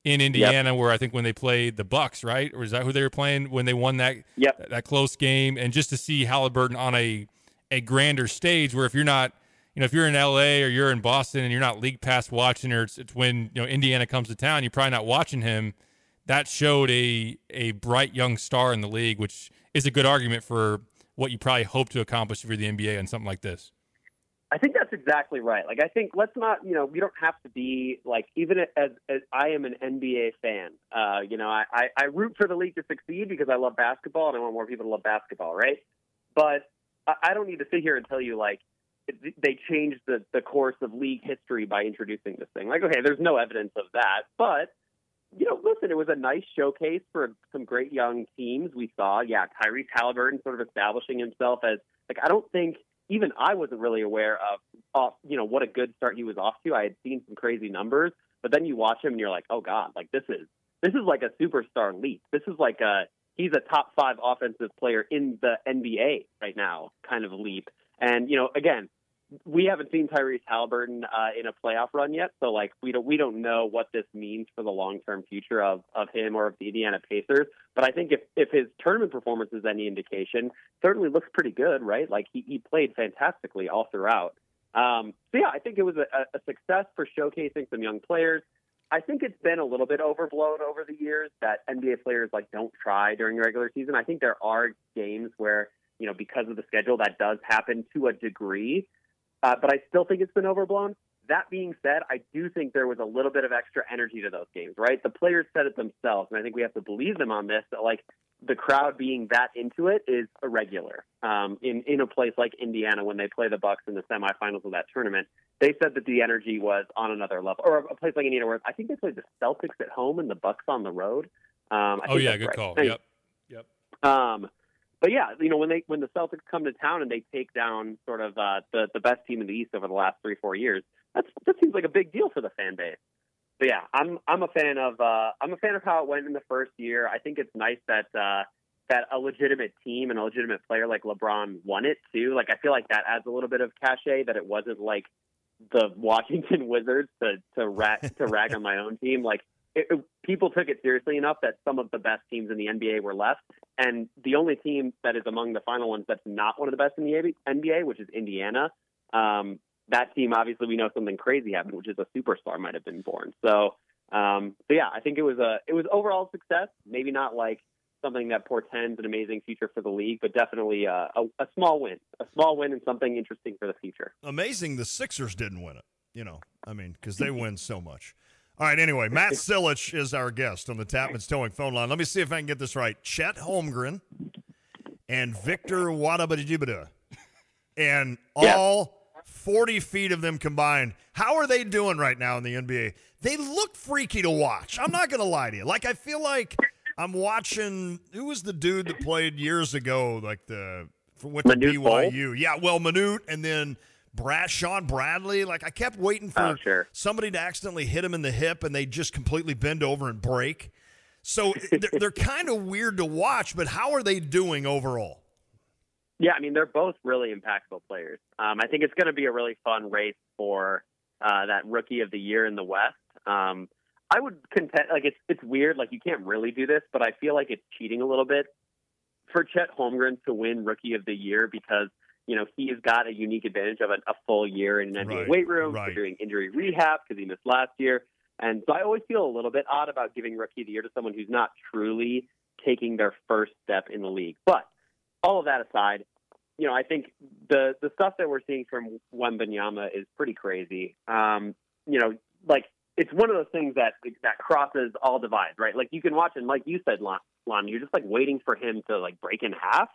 in Indiana, where I think when they played the Bucks, right, or is that who they were playing when they won that Yep. that close game? And just to see Halliburton on a a grander stage, where if you're not you know, if you're in LA or you're in Boston and you're not league pass watching, or it's, it's when you know Indiana comes to town, you're probably not watching him. That showed a a bright young star in the league, which is a good argument for what you probably hope to accomplish for the NBA on something like this. I think that's exactly right. Like, I think let's not, you know, we don't have to be like, even as, as I am an NBA fan, uh, you know, I, I, I root for the league to succeed because I love basketball and I want more people to love basketball, right? But I, I don't need to sit here and tell you like it- they changed the the course of league history by introducing this thing. Like, okay, there's no evidence of that, but you know, listen, it was a nice showcase for some great young teams. We saw, yeah, Tyrese Halliburton sort of establishing himself as like I don't think even I wasn't really aware of, uh, you know, what a good start he was off to. I had seen some crazy numbers, but then you watch him and you're like, oh god, like this is this is like a superstar leap. This is like a he's a top five offensive player in the NBA right now kind of leap. And you know, again, we haven't seen Tyrese Halliburton uh, in a playoff run yet, so like we don't we don't know what this means for the long term future of of him or of the Indiana Pacers. But I think if if his tournament performance is any indication, certainly looks pretty good, right? Like he he played fantastically all throughout. Um, so yeah, I think it was a, a success for showcasing some young players. I think it's been a little bit overblown over the years that NBA players like don't try during regular season. I think there are games where you know because of the schedule that does happen to a degree, uh, but I still think it's been overblown. That being said, I do think there was a little bit of extra energy to those games, right? The players said it themselves, and I think we have to believe them on this. That like the crowd being that into it is irregular. Um, in in a place like Indiana, when they play the Bucks in the semifinals of that tournament, they said that the energy was on another level. Or a place like Indiana, where I think they played the Celtics at home and the Bucks on the road. Um, I Oh yeah, good right. call. Anyway, Yep. um, but yeah, you know when they when the Celtics come to town and they take down sort of uh, the the best team in the East over the last three four years, that's that seems like a big deal for the fan base. But yeah, I'm I'm a fan of uh, I'm a fan of how it went in the first year. I think it's nice that uh, that a legitimate team and a legitimate player like LeBron won it too. Like I feel like that adds a little bit of cachet that it wasn't like the Washington Wizards to to rag to rag on my own team. Like it, it- people took it seriously enough that some of the best teams in the NBA were left, and the only team that is among the final ones that's not one of the best in the NBA, which is Indiana. Um, that team, obviously, we know something crazy happened, which is a superstar might have been born. So, um, so yeah, I think it was a it was overall success. Maybe not like something that portends an amazing future for the league, but definitely uh, a, a small win, a small win, and something interesting for the future. Amazing the Sixers didn't win it. You know, I mean, because they win so much. All right, anyway, Matt Silich is our guest on the Tapman's Towing phone line. Let me see if I can get this right. Chet Holmgren and Victor Wadabadibada. And Yeah. all 40 feet of them combined. How are they doing right now in the NBA? They look freaky to watch. I'm not going to lie to you. Like, I feel like I'm watching. Who was the dude that played years ago? Like, the. Went to Manute? BYU. Yeah, well, Manute and then Brad, Shawn Bradley. Like, I kept waiting for Oh, sure. somebody to accidentally hit him in the hip and they just completely bend over and break. So they're, they're kind of weird to watch, but how are they doing overall? Yeah, I mean they're both really impactful players. Um, I think it's going to be a really fun race for uh, that rookie of the year in the West. Um, I would contend like it's it's weird, like you can't really do this, but I feel like it's cheating a little bit for Chet Holmgren to win rookie of the year because you know he's got a unique advantage of a, a full year in an NBA Right, weight room right. for doing injury rehab because he missed last year, and so I always feel a little bit odd about giving rookie of the year to someone who's not truly taking their first step in the league, but all of that aside, you know, I think the the stuff that we're seeing from Wembanyama is pretty crazy. Um, you know, like it's one of those things that that crosses all divides, right? Like you can watch and like you said, Lon, Lon you're just like waiting for him to like break in half.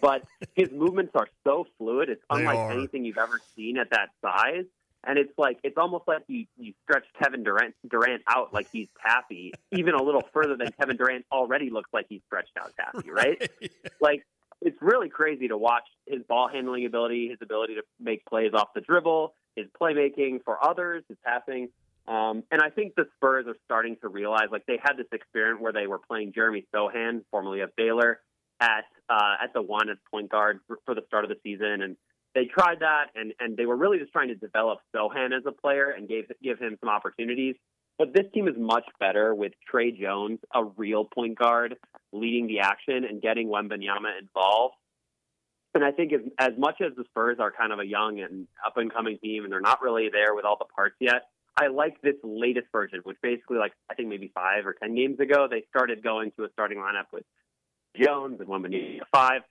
But his movements are so fluid; it's They unlike are. anything you've ever seen at that size. And it's like it's almost like you you stretch Kevin Durant Durant out like he's taffy, even a little further than Kevin Durant already looks like he's stretched out taffy, right? like it's really crazy to watch his ball handling ability, his ability to make plays off the dribble, his playmaking for others, his passing. Um, and I think the Spurs are starting to realize, like they had this experiment where they were playing Jeremy Sochan, formerly of Baylor, at uh, at the one as point guard for, the start of the season, and they tried that, and and they were really just trying to develop Sochan as a player and gave give him some opportunities. But this team is much better with Tre Jones, a real point guard, leading the action and getting Wembanyama involved. And I think as, as much as the Spurs are kind of a young and up and coming team and they're not really there with all the parts yet, I like this latest version, which basically, like, I think maybe five or 10 games ago, they started going to a starting lineup with Jones and Wembanyama five.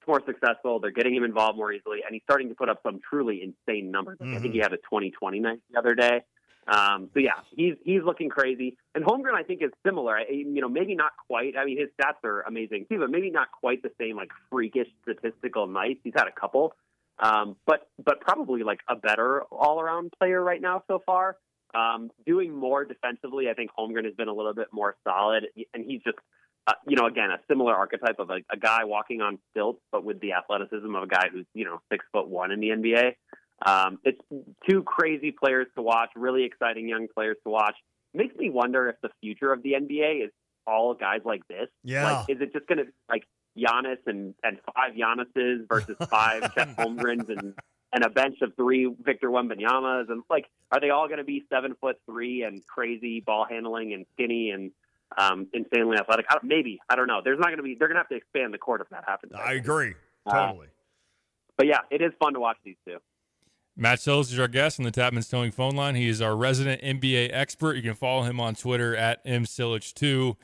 It's more successful. They're getting him involved more easily, and he's starting to put up some truly insane numbers. Like, I think he had a 20-20 night the other day. Um, so yeah, he's he's looking crazy. And Holmgren, I think, is similar. I, you know, maybe not quite. I mean, his stats are amazing too, but maybe not quite the same like freakish statistical nights. He's had a couple, um, but but probably like a better all around player right now so far. Um, doing more defensively, I think Holmgren has been a little bit more solid, and he's just. Uh, you know, again, a similar archetype of a, a guy walking on stilts, but with the athleticism of a guy who's, you know, six foot one in the NBA. Um, it's two crazy players to watch, really exciting young players to watch. Makes me wonder if the future of the NBA is all guys like this. Yeah. Like, is it just going to be like Giannis and, and five Giannis's versus five Chet Holmgrens and, and a bench of three Victor Wembanyama's? And like, are they all going to be seven foot three and crazy ball handling and skinny and um, insanely athletic? I maybe. I don't know. There's not going to be, they're going to have to expand the court if that happens. I agree. Uh, Totally. But yeah, it is fun to watch these two. Matt Silich is our guest on the Tapman's Towing phone line. He is our resident NBA expert. You can follow him on Twitter at msillich2.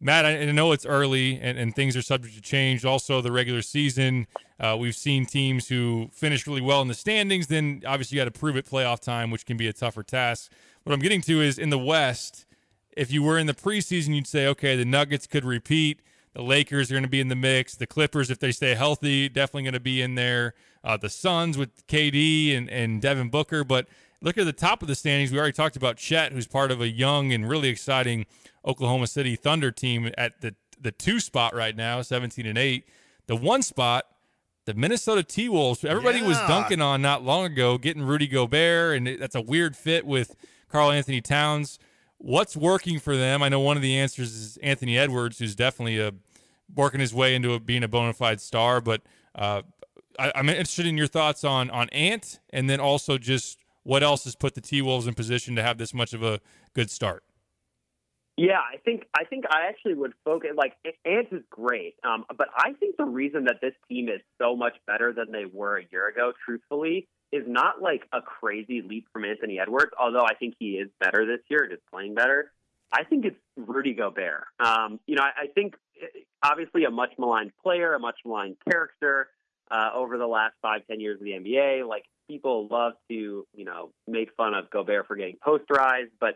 Matt, I I know it's early and, and things are subject to change. Also, the regular season, uh, we've seen teams who finish really well in the standings. Then, obviously, you got to prove it playoff time, which can be a tougher task. What I'm getting to is in the West, if you were in the preseason, you'd say, okay, the Nuggets could repeat. The Lakers are going to be in the mix. The Clippers, if they stay healthy, definitely going to be in there. Uh, the Suns with KD and, and Devin Booker. But look at the top of the standings. We already talked about Chet, who's part of a young and really exciting Oklahoma City Thunder team at the the two spot right now, 17 and 8. The one spot, the Minnesota T Wolves, everybody was dunking on not long ago, getting Rudy Gobert, and that's a weird fit with Karl-Anthony Towns. What's working for them? I know one of the answers is Anthony Edwards, who's definitely a, working his way into a, being a bona fide star. But uh, I, I'm interested in your thoughts on on Ant, and then also just what else has put the T Wolves in position to have this much of a good start. Yeah, I think I think I actually would focus like Ant is great, um, but I think the reason that this team is so much better than they were a year ago, truthfully, is not like a crazy leap from Anthony Edwards. Although I think he is better this year, just playing better. I think it's Rudy Gobert. Um, you know, I, I think eh, obviously a much maligned player, a much maligned character uh, over the last five, ten years of the NBA. Like people love to, you know, make fun of Gobert for getting posterized, but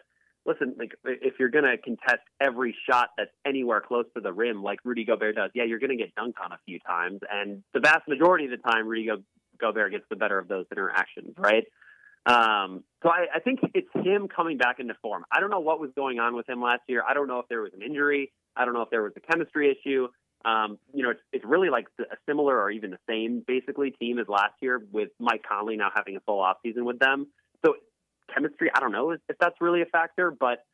listen, like if you're going to contest every shot that's anywhere close to the rim, like Rudy Gobert does, yeah, you're going to get dunked on a few times, and the vast majority of the time, Rudy Gobert gets the better of those interactions, right? Um, so I, I think it's him coming back into form. I don't know what was going on with him last year. I don't know if there was an injury. I don't know if there was a chemistry issue. Um, you know, it's, it's really like a similar or even the same basically team as last year with Mike Conley now having a full offseason with them. So chemistry, I don't know if that's really a factor, but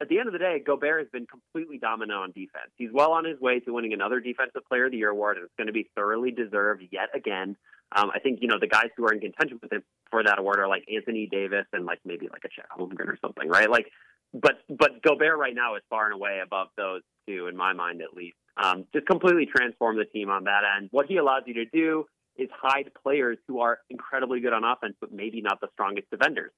at the end of the day, Gobert has been completely dominant on defense. He's well on his way to winning another Defensive Player of the Year award, and it's going to be thoroughly deserved yet again. Um, I think you know the guys who are in contention with him for that award are like Anthony Davis and like maybe like a Chet Holmgren or something, right? Like, but but Gobert right now is far and away above those two in my mind at least. Um, just completely transform the team on that end. What he allows you to do is hide players who are incredibly good on offense, but maybe not the strongest defenders.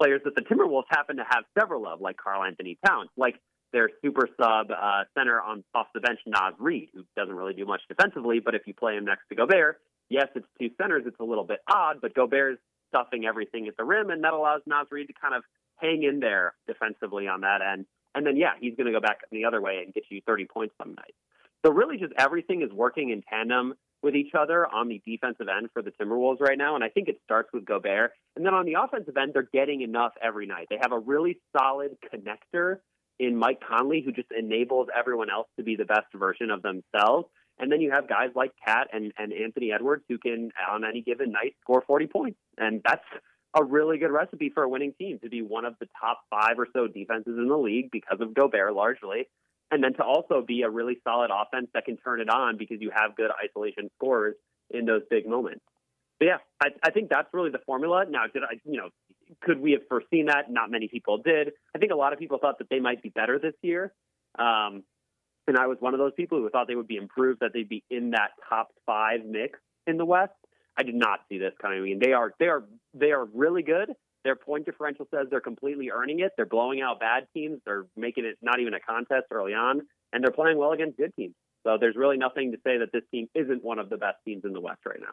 Players that the Timberwolves happen to have several of, like Karl-Anthony Towns, like their super sub uh, center on off the bench, Naz Reid, who doesn't really do much defensively, but if you play him next to Gobert, yes, it's two centers, it's a little bit odd, but Gobert's stuffing everything at the rim, and that allows Naz Reid to kind of hang in there defensively on that end. And then, yeah, he's going to go back the other way and get you 30 points some nights. So really, just everything is working in tandem with each other on the defensive end for the Timberwolves right now, and I think it starts with Gobert. And then on the offensive end, they're getting enough every night. They have a really solid connector in Mike Conley, who just enables everyone else to be the best version of themselves. And then you have guys like KAT and, and Anthony Edwards who can, on any given night, score 40 points. And that's a really good recipe for a winning team to be one of the top five or so defenses in the league because of Gobert largely. And then to also be a really solid offense that can turn it on because you have good isolation scores in those big moments. But yeah, I, I think that's really the formula. Now, did I, you know, could we have foreseen that? Not many people did. I think a lot of people thought that they might be better this year. Um, and I was one of those people who thought they would be improved, that they'd be in that top five mix in the West. I did not see this coming. I mean, they are they are they are really good. Their point differential says they're completely earning it. They're blowing out bad teams. They're making it not even a contest early on, and they're playing well against good teams. So there's really nothing to say that this team isn't one of the best teams in the West right now.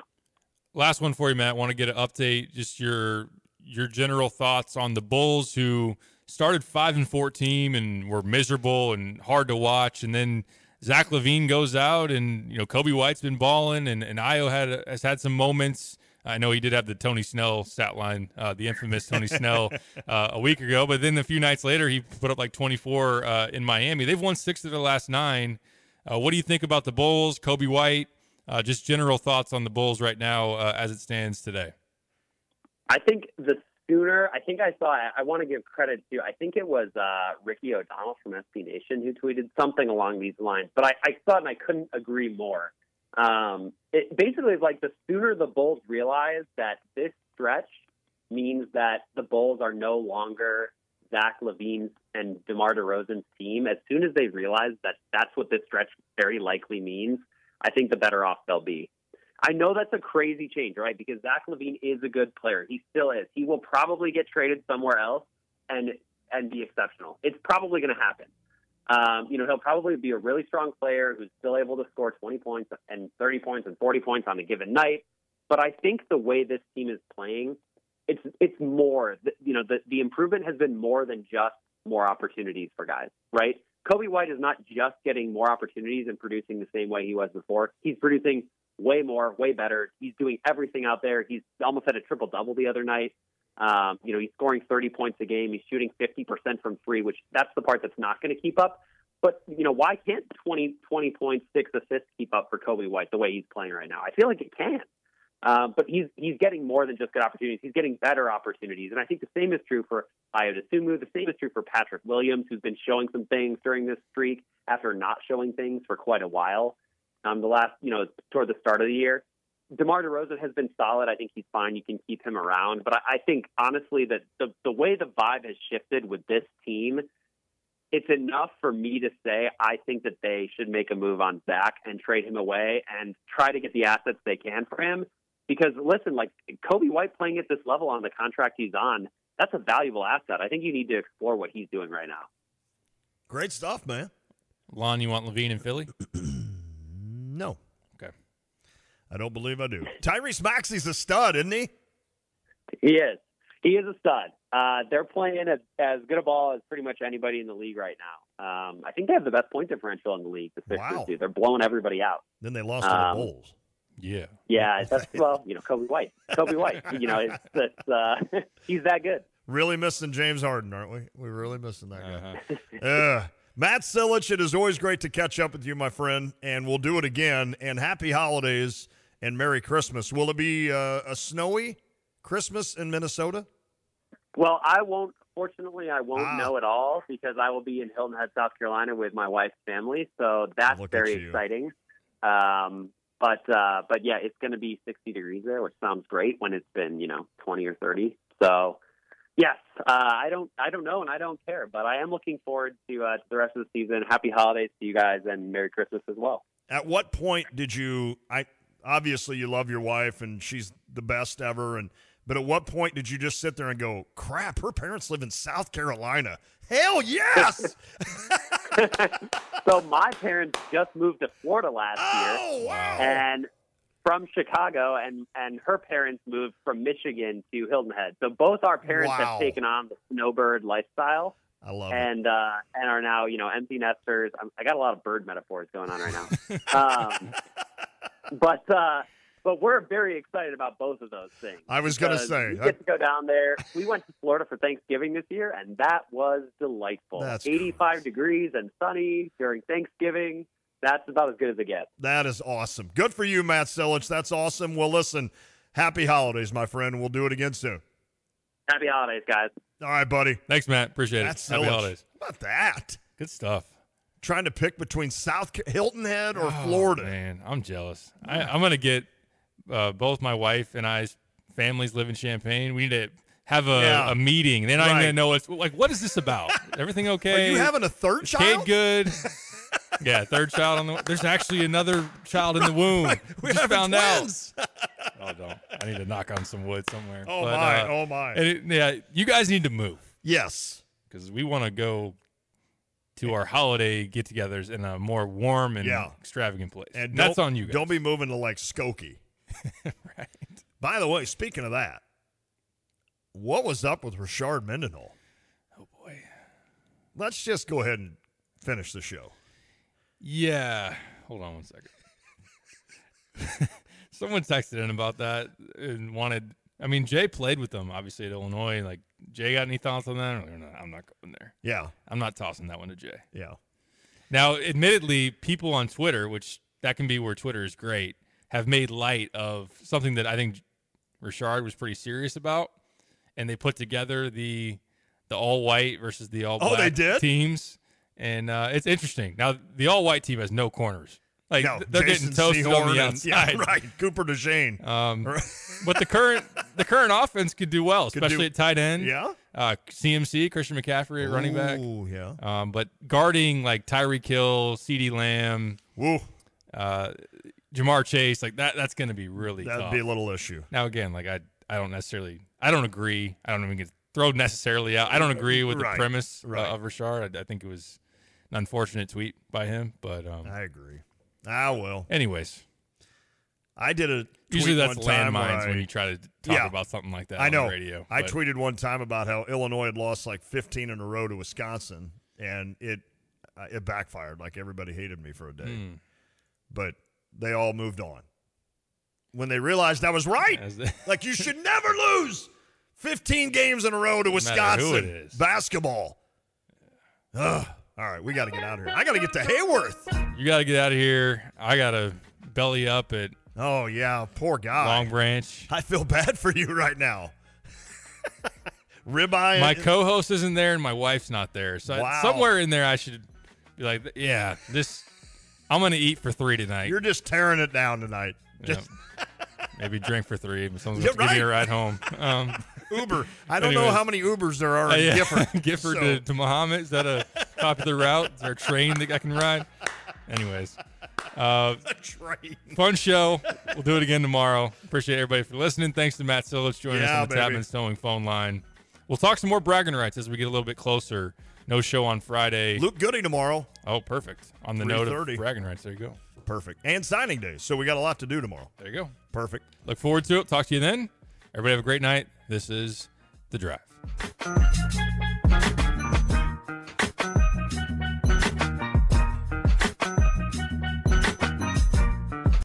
Last one for you, Matt. Want to get an update? Just your your general thoughts on the Bulls, who started five and fourteen and were miserable and hard to watch, and then Zach LaVine goes out, and you know Coby White's been balling, and and Ayo had has had some moments. I know he did have the Tony Snell stat line, uh, the infamous Tony Snell, uh, a week ago. But then a few nights later, he put up like 24 uh, in Miami. They've won six of their last nine. Uh, what do you think about the Bulls, Coby White? Uh, just general thoughts on the Bulls right now uh, as it stands today. I think the sooner, I think I saw, I, want to give credit to, I think it was uh, Ricky O'Donnell from SB Nation who tweeted something along these lines, but I, I saw it and I couldn't agree more. Um, it basically is like the sooner the Bulls realize that this stretch means that the Bulls are no longer Zach LaVine's and DeMar DeRozan's team, as soon as they realize that that's what this stretch very likely means, I think the better off they'll be. I know that's a crazy change, right? Because Zach LaVine is a good player. He still is. He will probably get traded somewhere else and and be exceptional. It's probably going to happen. Um, you know, he'll probably be a really strong player who's still able to score 20 points and 30 points and 40 points on a given night. But I think the way this team is playing, it's it's more. You know, the the improvement has been more than just more opportunities for guys, right? Coby White is not just getting more opportunities and producing the same way he was before. He's producing way more, way better. He's doing everything out there. He's almost had a triple double the other night. Um, you know, he's scoring 30 points a game. He's shooting 50% from three, which that's the part that's not going to keep up. But, you know, why can't 20, 20 points, six assists keep up for Coby White the way he's playing right now? I feel like it can. Um, but he's he's getting more than just good opportunities. He's getting better opportunities, and I think the same is true for Ayo Dosunmu. The same is true for Patrick Williams, who's been showing some things during this streak after not showing things for quite a while. Um, the last, you know, toward the start of the year, DeMar DeRozan has been solid. I think he's fine. You can keep him around, but I, I think honestly that the the way the vibe has shifted with this team, it's enough for me to say I think that they should make a move on Zach and trade him away and try to get the assets they can for him because listen, like Coby White playing at this level on the contract he's on, that's a valuable asset. I think you need to explore what he's doing right now. Great stuff, man. Lon, you want LaVine in Philly? no. Okay. I don't believe I do. Tyrese Maxey's a stud, isn't he? He is. He is a stud. Uh, they're playing as, as good a ball as pretty much anybody in the league right now. Um, I think they have the best point differential in the league. The Sixers Wow. do. They're blowing everybody out. Then they lost to Um, the Bulls. Yeah. Yeah, that's well, you know, Coby White. Coby White. You know, it's, it's uh, he's that good. Really missing James Harden, aren't we? We're really missing that guy. Uh-huh. Uh, Matt Silich, it is always great to catch up with you, my friend, and we'll do it again. And happy holidays and Merry Christmas. Will it be uh, a snowy Christmas in Minnesota? Well, I won't. Fortunately, I won't Ah. know at all because I will be in Hilton Head, South Carolina, with my wife's family. So that's very exciting. Um, but uh, but yeah, it's going to be 60 degrees there, which sounds great when it's been you know 20 or 30. So yes, uh, I don't I don't know and I don't care, but I am looking forward to, uh, to the rest of the season. Happy holidays to you guys and Merry Christmas as well. At what point did you? I obviously you love your wife and she's the best ever, and but at what point did you just sit there and go, "Crap, her parents live in South Carolina"? Hell yes! so my parents just moved to Florida last oh year, wow! and from Chicago, and and her parents moved from Michigan to Hilton Head. So both our parents Wow. have taken on the snowbird lifestyle, I love it. and uh, and are now you know empty nesters. I'm, I got a lot of bird metaphors going on right now, um, but. uh but we're very excited about both of those things. I was gonna say, we I- get to go down there. We went to Florida for Thanksgiving this year, and that was delightful. That's 85 degrees and sunny during Thanksgiving. That's about as good as it gets. That is awesome. Good for you, Matt Silich. That's awesome. Well, listen, happy holidays, my friend. We'll do it again soon. Happy holidays, guys. All right, buddy. Thanks, Matt. Appreciate Matt it. Happy holidays. How about that? Good stuff. Trying to pick between South Hilton Head or Oh, Florida. Man, I'm jealous. I, I'm gonna get uh, both my wife and I's families live in Champaign. We need to have a, Yeah. a meeting. They're not even Right. gonna know what's like. What is this about? Everything okay? Are you having a third Is child? Kid good. yeah, third child on the. There's actually another child in the womb. We Just found twins. out. Oh, don't. I need to knock on some wood somewhere. Oh, But, my. uh, oh, my. and it- yeah, you guys need to move yes. because we want to go to our holiday get-togethers in a more warm and Yeah. extravagant place. And that's on you guys. Don't be moving to like Skokie. right. By the way, speaking of that, what was up with Rashard Mendenhall? Oh boy. Let's just go ahead and finish the show. Yeah. Hold on one second. Someone texted in about that and wanted. I mean, Jay played with them obviously at Illinois. Like, Jay got any thoughts on that? Or no, I'm not going there. Yeah. I'm not tossing that one to Jay. Yeah. Now, admittedly, people on Twitter, which that can be where Twitter is great, have made light of something that I think Rashard was pretty serious about, and they put together the the all white versus the all Oh, black they did? teams, and uh, it's interesting. Now, the all white team has no corners. Like no, they're Jason getting toasted on Sehorn the and- outside. Yeah, right. Cooper DeJean. Um, but the current the current offense could do well, Could especially do- at tight end. Yeah. Uh, CMC, Christian McCaffrey at running back. Ooh, yeah. Um, but guarding like Tyreek Hill, CeeDee Lamb, Woo. uh, Ja'Marr Chase, like that, that's going to be really That'd tough. be a little issue. Now again, like I, I don't necessarily, I don't agree. I don't even get throw necessarily out. I don't agree with Right, the premise uh, of Rashard. I, I think it was an unfortunate tweet by him. But um, I agree. Ah, well. anyways, I did a tweet usually that's landmines when you try to talk Yeah. about something like that I on know. the radio. I but- tweeted one time about how Illinois had lost like 15 in a row to Wisconsin, and it uh, it backfired. Like everybody hated me for a day, Hmm. but they all moved on when they realized I was right. Like you should never lose 15 games in a row to Wisconsin basketball. Ugh. All right, we got to get out of here. I got to get to Heyworth. You got to get out of here. I got to belly up at Oh yeah, poor guy. Long Branch. I feel bad for you right now. Ribeye. My co-host isn't there and my wife's not there. So I- Wow. somewhere in there, I should be like, yeah, this. I'm gonna eat for three tonight. You're just tearing it down tonight. Yeah. Maybe drink for three. Someone's gonna give me a right. ride home. Um, Uber. I don't know how many Ubers there are uh, in yeah. Gifford. Gifford so- to, to Mahomet. Is that a popular route? Is there a train that I can ride? Anyways, uh, a train. fun show. We'll do it again tomorrow. Appreciate everybody for listening. Thanks to Matt Silich joining Yeah, us on the baby. Tapman's Towing phone line. We'll talk some more bragging rights as we get a little bit closer. No show on Friday. Luke Goody tomorrow. Oh, perfect. On the note of 3:30. bragging rights, there you go. Perfect. And signing day. So we got a lot to do tomorrow. There you go. Perfect. Look forward to it. Talk to you then. Everybody have a great night. This is The Drive.